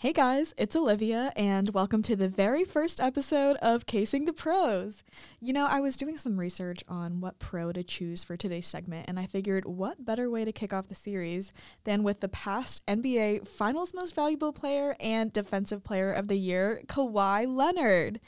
Hey guys, it's Olivia, and welcome to the very first episode of Casing the Pros. You know, I was doing some research on what pro to choose for today's segment, and I figured what better way to kick off the series than with the past NBA Finals Most Valuable Player and Defensive Player of the Year, Kawhi Leonard.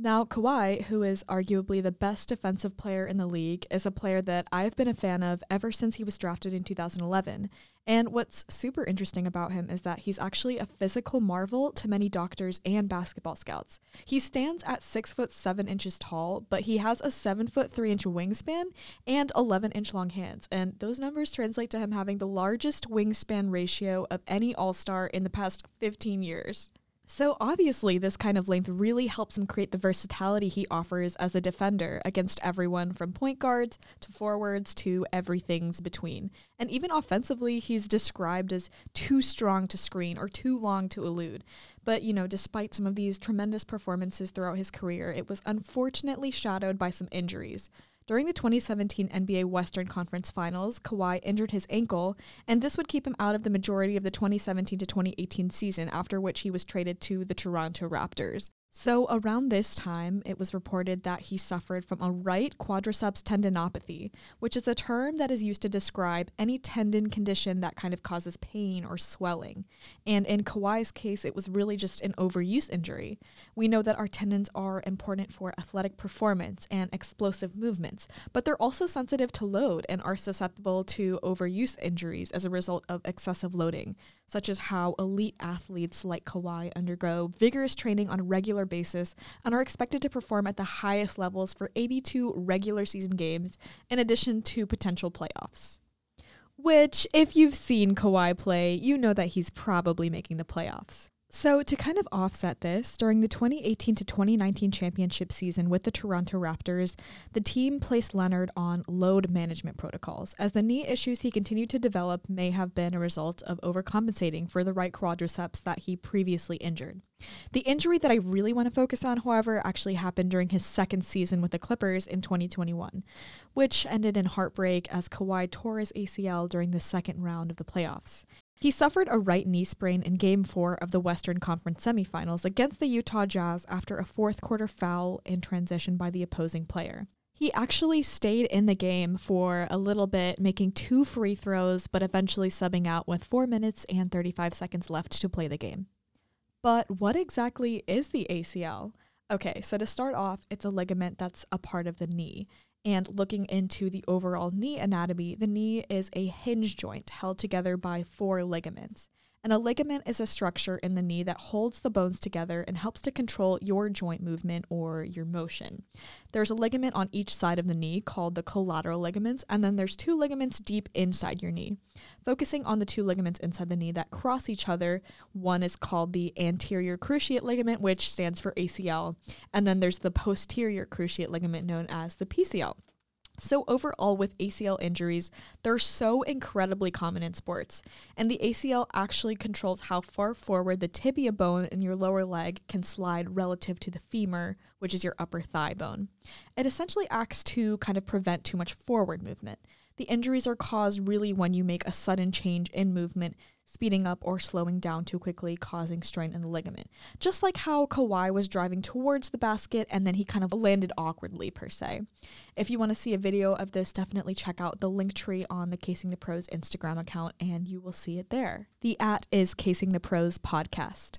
Now, Kawhi, who is arguably the best defensive player in the league, is a player that I've been a fan of ever since he was drafted in 2011. And what's super interesting about him is that he's actually a physical marvel to many doctors and basketball scouts. He stands at six foot seven inches tall, but he has a seven foot three inch wingspan and 11 inch long hands. And those numbers translate to him having the largest wingspan ratio of any All Star in the past 15 years. So, obviously, this kind of length really helps him create the versatility he offers as a defender against everyone from point guards to forwards to everything's between. And even offensively, he's described as too strong to screen or too long to elude. But, you know, despite some of these tremendous performances throughout his career, it was unfortunately shadowed by some injuries. During the 2017 NBA Western Conference Finals, Kawhi injured his ankle, and this would keep him out of the majority of the 2017 to 2018 season, after which he was traded to the Toronto Raptors. So, around this time, it was reported that he suffered from a right quadriceps tendinopathy, which is a term that is used to describe any tendon condition that kind of causes pain or swelling. And in Kawhi's case, it was really just an overuse injury. We know that our tendons are important for athletic performance and explosive movements, but they're also sensitive to load and are susceptible to overuse injuries as a result of excessive loading, such as how elite athletes like Kawhi undergo vigorous training on a regular basis and are expected to perform at the highest levels for 82 regular season games, in addition to potential playoffs. Which, if you've seen Kawhi play, you know that he's probably making the playoffs. So, to kind of offset this, during the 2018 to 2019 championship season with the Toronto Raptors, the team placed Leonard on load management protocols, as the knee issues he continued to develop may have been a result of overcompensating for the right quadriceps that he previously injured. The injury that I really want to focus on, however, actually happened during his second season with the Clippers in 2021, which ended in heartbreak as Kawhi tore his ACL during the second round of the playoffs. He suffered a right knee sprain in Game 4 of the Western Conference semifinals against the Utah Jazz after a fourth quarter foul in transition by the opposing player. He actually stayed in the game for a little bit, making two free throws, but eventually subbing out with 4 minutes and 35 seconds left to play the game. But what exactly is the ACL? Okay, so to start off, it's a ligament that's a part of the knee. And looking into the overall knee anatomy, the knee is a hinge joint held together by four ligaments. And a ligament is a structure in the knee that holds the bones together and helps to control your joint movement or your motion. There's a ligament on each side of the knee called the collateral ligaments, and then there's two ligaments deep inside your knee. Focusing on the two ligaments inside the knee that cross each other, one is called the anterior cruciate ligament, which stands for ACL, and then there's the posterior cruciate ligament known as the PCL. So, overall, with ACL injuries, they're so incredibly common in sports. And the ACL actually controls how far forward the tibia bone in your lower leg can slide relative to the femur, which is your upper thigh bone. It essentially acts to kind of prevent too much forward movement. The injuries are caused really when you make a sudden change in movement, speeding up or slowing down too quickly, causing strain in the ligament. Just like how Kawhi was driving towards the basket and then he kind of landed awkwardly, per se. If you want to see a video of this, definitely check out the link tree on the Casing the Pros Instagram account and you will see it there. The at is Casing the Pros podcast.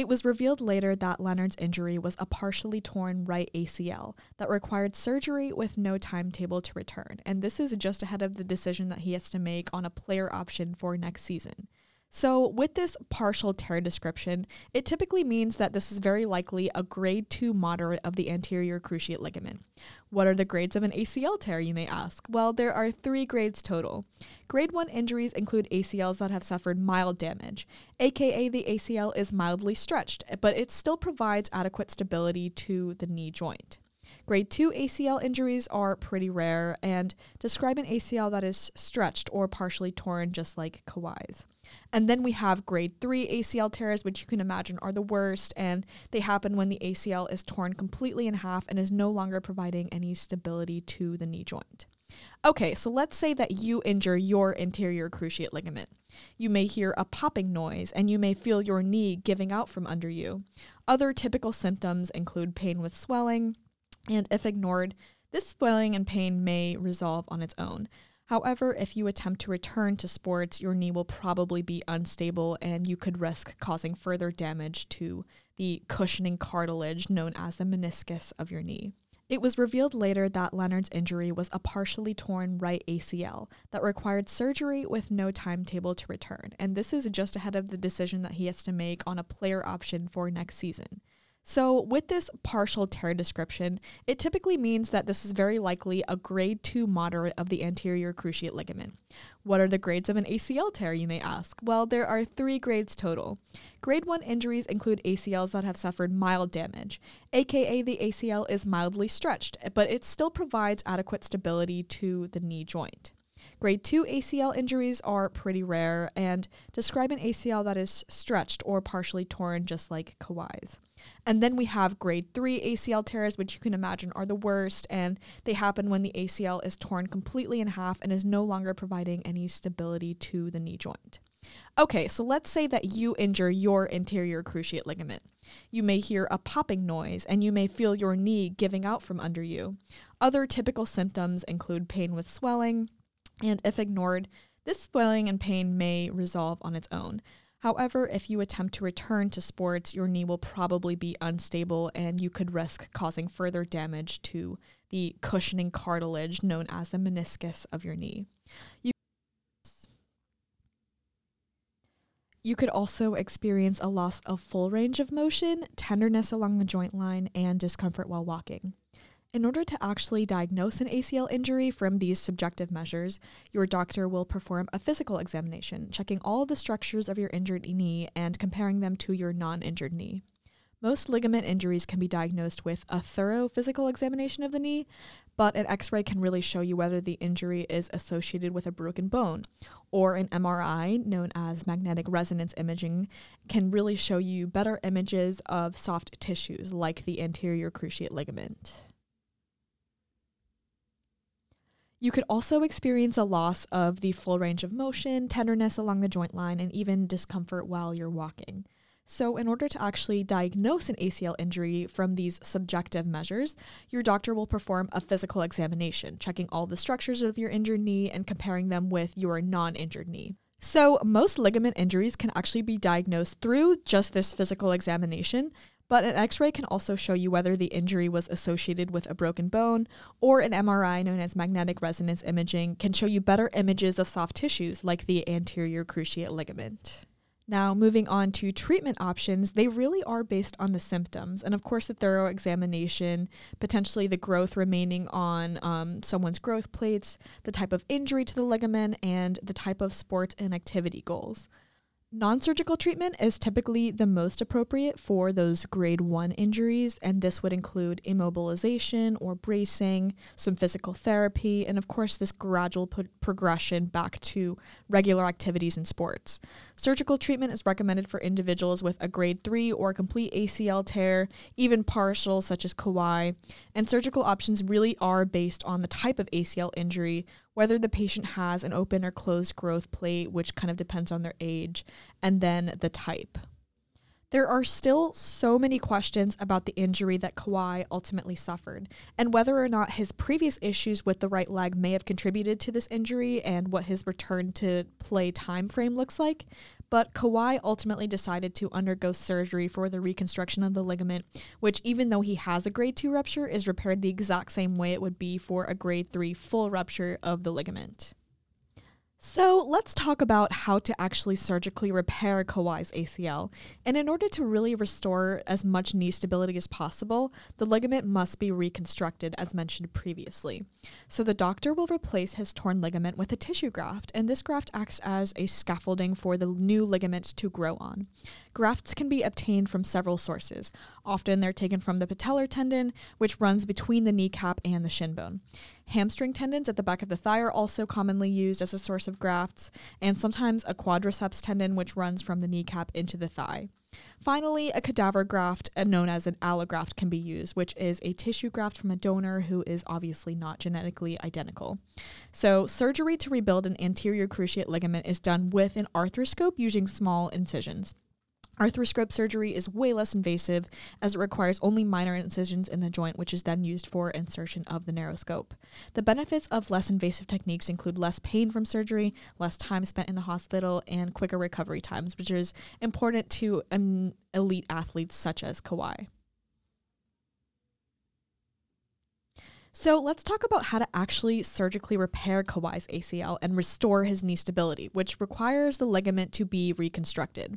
It was revealed later that Leonard's injury was a partially torn right ACL that required surgery with no timetable to return, and this is just ahead of the decision that he has to make on a player option for next season. So, with this partial tear description, it typically means that this was very likely a grade 2 moderate of the anterior cruciate ligament. What are the grades of an ACL tear, you may ask? Well, there are three grades total. Grade 1 injuries include ACLs that have suffered mild damage, aka the ACL is mildly stretched, but it still provides adequate stability to the knee joint. Grade 2 ACL injuries are pretty rare and describe an ACL that is stretched or partially torn, just like Kawhi's. And then we have grade 3 ACL tears, which you can imagine are the worst, and they happen when the ACL is torn completely in half and is no longer providing any stability to the knee joint. Okay, so let's say that you injure your anterior cruciate ligament. You may hear a popping noise and you may feel your knee giving out from under you. Other typical symptoms include pain with swelling, and if ignored, this swelling and pain may resolve on its own. However, if you attempt to return to sports, your knee will probably be unstable and you could risk causing further damage to the cushioning cartilage known as the meniscus of your knee. It was revealed later that Leonard's injury was a partially torn right ACL that required surgery with no timetable to return, and this is just ahead of the decision that he has to make on a player option for next season. So, with this partial tear description, it typically means that this was very likely a grade 2 moderate of the anterior cruciate ligament. What are the grades of an ACL tear, you may ask? Well, there are three grades total. Grade 1 injuries include ACLs that have suffered mild damage, aka the ACL is mildly stretched, but it still provides adequate stability to the knee joint. Grade 2 ACL injuries are pretty rare and describe an ACL that is stretched or partially torn, just like Kawhi's. And then we have grade 3 ACL tears, which you can imagine are the worst, and they happen when the ACL is torn completely in half and is no longer providing any stability to the knee joint. Okay, so let's say that you injure your anterior cruciate ligament. You may hear a popping noise and you may feel your knee giving out from under you. Other typical symptoms include pain with swelling, and if ignored, this swelling and pain may resolve on its own. However, if you attempt to return to sports, your knee will probably be unstable and you could risk causing further damage to the cushioning cartilage known as the meniscus of your knee. You You could also experience a loss of full range of motion, tenderness along the joint line, and discomfort while walking. In order to actually diagnose an ACL injury from these subjective measures, your doctor will perform a physical examination, checking all the structures of your injured knee and comparing them to your non injured knee. Most ligament injuries can be diagnosed with a thorough physical examination of the knee, but an x ray can really show you whether the injury is associated with a broken bone, or an MRI, known as magnetic resonance imaging, can really show you better images of soft tissues like the anterior cruciate ligament. You could also experience a loss of the full range of motion, tenderness along the joint line, and even discomfort while you're walking. So, in order to actually diagnose an ACL injury from these subjective measures, your doctor will perform a physical examination, checking all the structures of your injured knee and comparing them with your non injured knee. So, most ligament injuries can actually be diagnosed through just this physical examination, but an x ray can also show you whether the injury was associated with a broken bone, or an MRI, known as magnetic resonance imaging, can show you better images of soft tissues like the anterior cruciate ligament. Now, moving on to treatment options, they really are based on the symptoms. And of course, a thorough examination, potentially the growth remaining on um, someone's growth plates, the type of injury to the ligament, and the type of sports and activity goals. Non surgical treatment is typically the most appropriate for those grade one injuries, and this would include immobilization or bracing, some physical therapy, and of course, this gradual pro- progression back to regular activities and sports. Surgical treatment is recommended for individuals with a grade three or complete ACL tear, even partial, such as Kawhi, and surgical options really are based on the type of ACL injury, whether the patient has an open or closed growth plate, which kind of depends on their age, and then the type. There are still so many questions about the injury that Kawhi ultimately suffered, and whether or not his previous issues with the right leg may have contributed to this injury and what his return to play time frame looks like. But Kawhi ultimately decided to undergo surgery for the reconstruction of the ligament, which, even though he has a grade 2 rupture, is repaired the exact same way it would be for a grade 3 full rupture of the ligament. So let's talk about how to actually surgically repair Kawhi's ACL. And in order to really restore as much knee stability as possible, the ligament must be reconstructed as mentioned previously. So the doctor will replace his torn ligament with a tissue graft, and this graft acts as a scaffolding for the new ligament to grow on. Grafts can be obtained from several sources. Often they're taken from the patellar tendon, which runs between the kneecap and the shin bone. Hamstring tendons at the back of the thigh are also commonly used as a source of grafts, and sometimes a quadriceps tendon, which runs from the kneecap into the thigh. Finally, a cadaver graft, uh, known as an allograft, can be used, which is a tissue graft from a donor who is obviously not genetically identical. So, surgery to rebuild an anterior cruciate ligament is done with an arthroscope using small incisions. Arthroscope surgery is way less invasive as it requires only minor incisions in the joint, which is then used for insertion of the narrow scope. The benefits of less invasive techniques include less pain from surgery, less time spent in the hospital, and quicker recovery times, which is important to um, elite athletes such as Kawhi. So let's talk about how to actually surgically repair Kawhi's ACL and restore his knee stability, which requires the ligament to be reconstructed.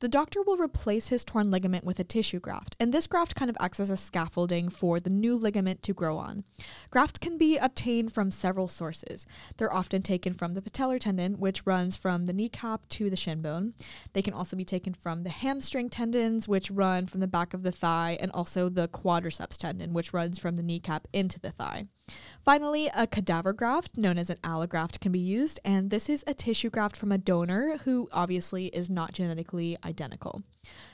The doctor will replace his torn ligament with a tissue graft, and this graft kind of acts as a scaffolding for the new ligament to grow on. Grafts can be obtained from several sources. They're often taken from the patellar tendon, which runs from the kneecap to the shin bone. They can also be taken from the hamstring tendons, which run from the back of the thigh, and also the quadriceps tendon, which runs from the kneecap into the thigh. Finally, a cadaver graft, known as an allograft, can be used, and this is a tissue graft from a donor who obviously is not genetically identical.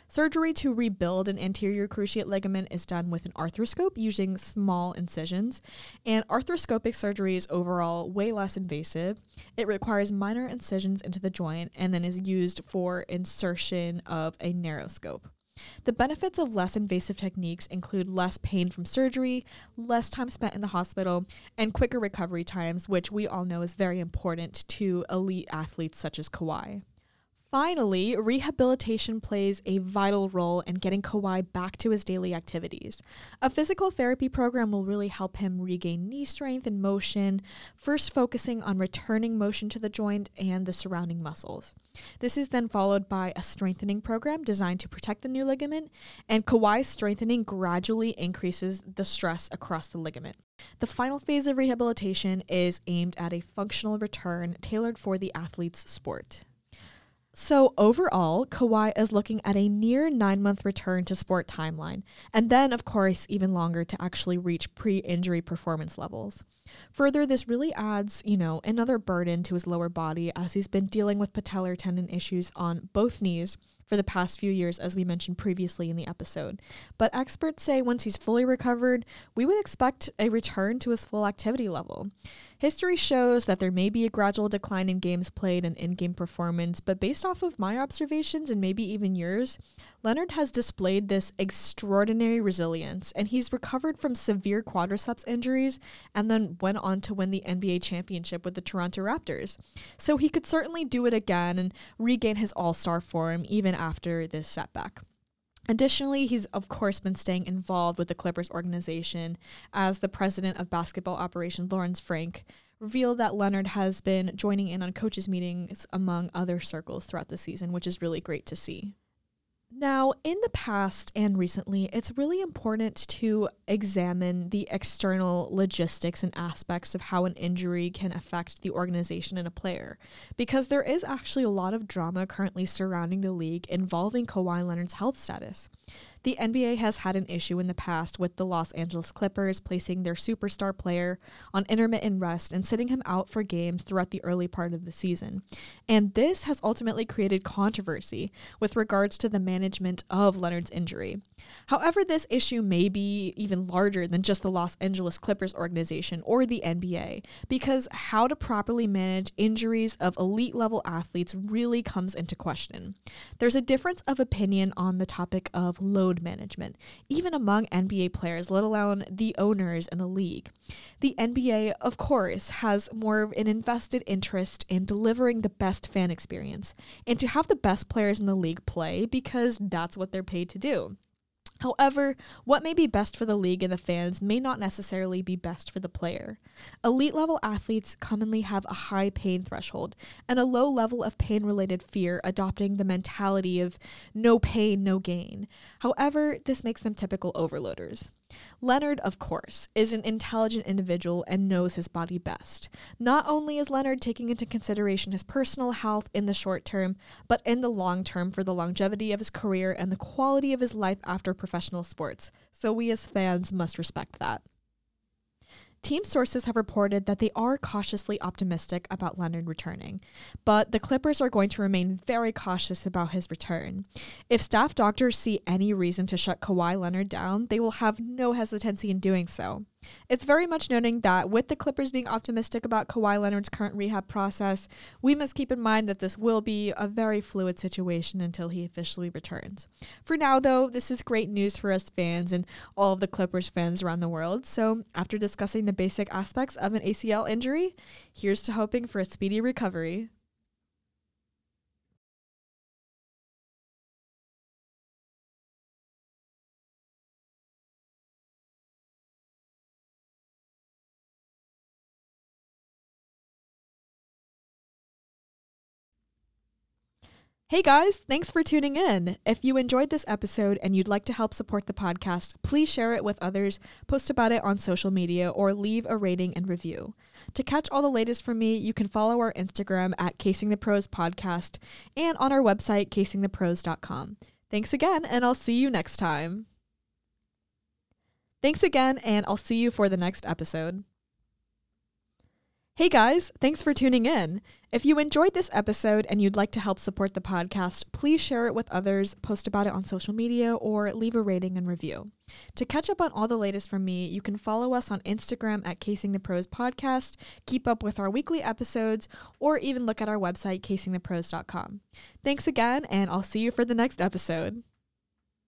Surgery to rebuild an anterior cruciate ligament is done with an arthroscope using small incisions, and arthroscopic surgery is overall way less invasive. It requires minor incisions into the joint and then is used for insertion of a narrow scope. The benefits of less invasive techniques include less pain from surgery, less time spent in the hospital, and quicker recovery times, which we all know is very important to elite athletes such as Kawhi. Finally, rehabilitation plays a vital role in getting Kawhi back to his daily activities. A physical therapy program will really help him regain knee strength and motion, first focusing on returning motion to the joint and the surrounding muscles. This is then followed by a strengthening program designed to protect the new ligament, and Kawhi's strengthening gradually increases the stress across the ligament. The final phase of rehabilitation is aimed at a functional return tailored for the athlete's sport. So, overall, Kawhi is looking at a near nine month return to sport timeline, and then, of course, even longer to actually reach pre injury performance levels. Further, this really adds, you know, another burden to his lower body as he's been dealing with patellar tendon issues on both knees for the past few years, as we mentioned previously in the episode. But experts say once he's fully recovered, we would expect a return to his full activity level. History shows that there may be a gradual decline in games played and in game performance, but based off of my observations and maybe even yours, Leonard has displayed this extraordinary resilience and he's recovered from severe quadriceps injuries and then went on to win the NBA championship with the Toronto Raptors. So he could certainly do it again and regain his all star form even after this setback. Additionally, he's of course been staying involved with the Clippers organization as the president of basketball operations, Lawrence Frank, revealed that Leonard has been joining in on coaches' meetings among other circles throughout the season, which is really great to see. Now, in the past and recently, it's really important to examine the external logistics and aspects of how an injury can affect the organization and a player, because there is actually a lot of drama currently surrounding the league involving Kawhi Leonard's health status. The NBA has had an issue in the past with the Los Angeles Clippers placing their superstar player on intermittent rest and sitting him out for games throughout the early part of the season. And this has ultimately created controversy with regards to the management of Leonard's injury. However, this issue may be even larger than just the Los Angeles Clippers organization or the NBA, because how to properly manage injuries of elite level athletes really comes into question. There's a difference of opinion on the topic of load load management, even among NBA players, let alone the owners and the league. The NBA, of course, has more of an invested interest in delivering the best fan experience and to have the best players in the league play because that's what they're paid to do. However, what may be best for the league and the fans may not necessarily be best for the player. Elite level athletes commonly have a high pain threshold and a low level of pain related fear, adopting the mentality of no pain, no gain. However, this makes them typical overloaders. Leonard, of course, is an intelligent individual and knows his body best. Not only is Leonard taking into consideration his personal health in the short term, but in the long term for the longevity of his career and the quality of his life after professional sports. So we as fans must respect that. Team sources have reported that they are cautiously optimistic about Leonard returning, but the Clippers are going to remain very cautious about his return. If staff doctors see any reason to shut Kawhi Leonard down, they will have no hesitancy in doing so. It's very much noting that with the Clippers being optimistic about Kawhi Leonard's current rehab process, we must keep in mind that this will be a very fluid situation until he officially returns. For now, though, this is great news for us fans and all of the Clippers fans around the world. So, after discussing the basic aspects of an ACL injury, here's to hoping for a speedy recovery. Hey guys, thanks for tuning in. If you enjoyed this episode and you'd like to help support the podcast, please share it with others, post about it on social media, or leave a rating and review. To catch all the latest from me, you can follow our Instagram at Casing the Pros Podcast and on our website, casingthepros.com. Thanks again, and I'll see you next time. Thanks again, and I'll see you for the next episode. Hey guys, thanks for tuning in. If you enjoyed this episode and you'd like to help support the podcast, please share it with others, post about it on social media, or leave a rating and review. To catch up on all the latest from me, you can follow us on Instagram at Casing the Pros Podcast, keep up with our weekly episodes, or even look at our website, casingthepros.com. Thanks again, and I'll see you for the next episode.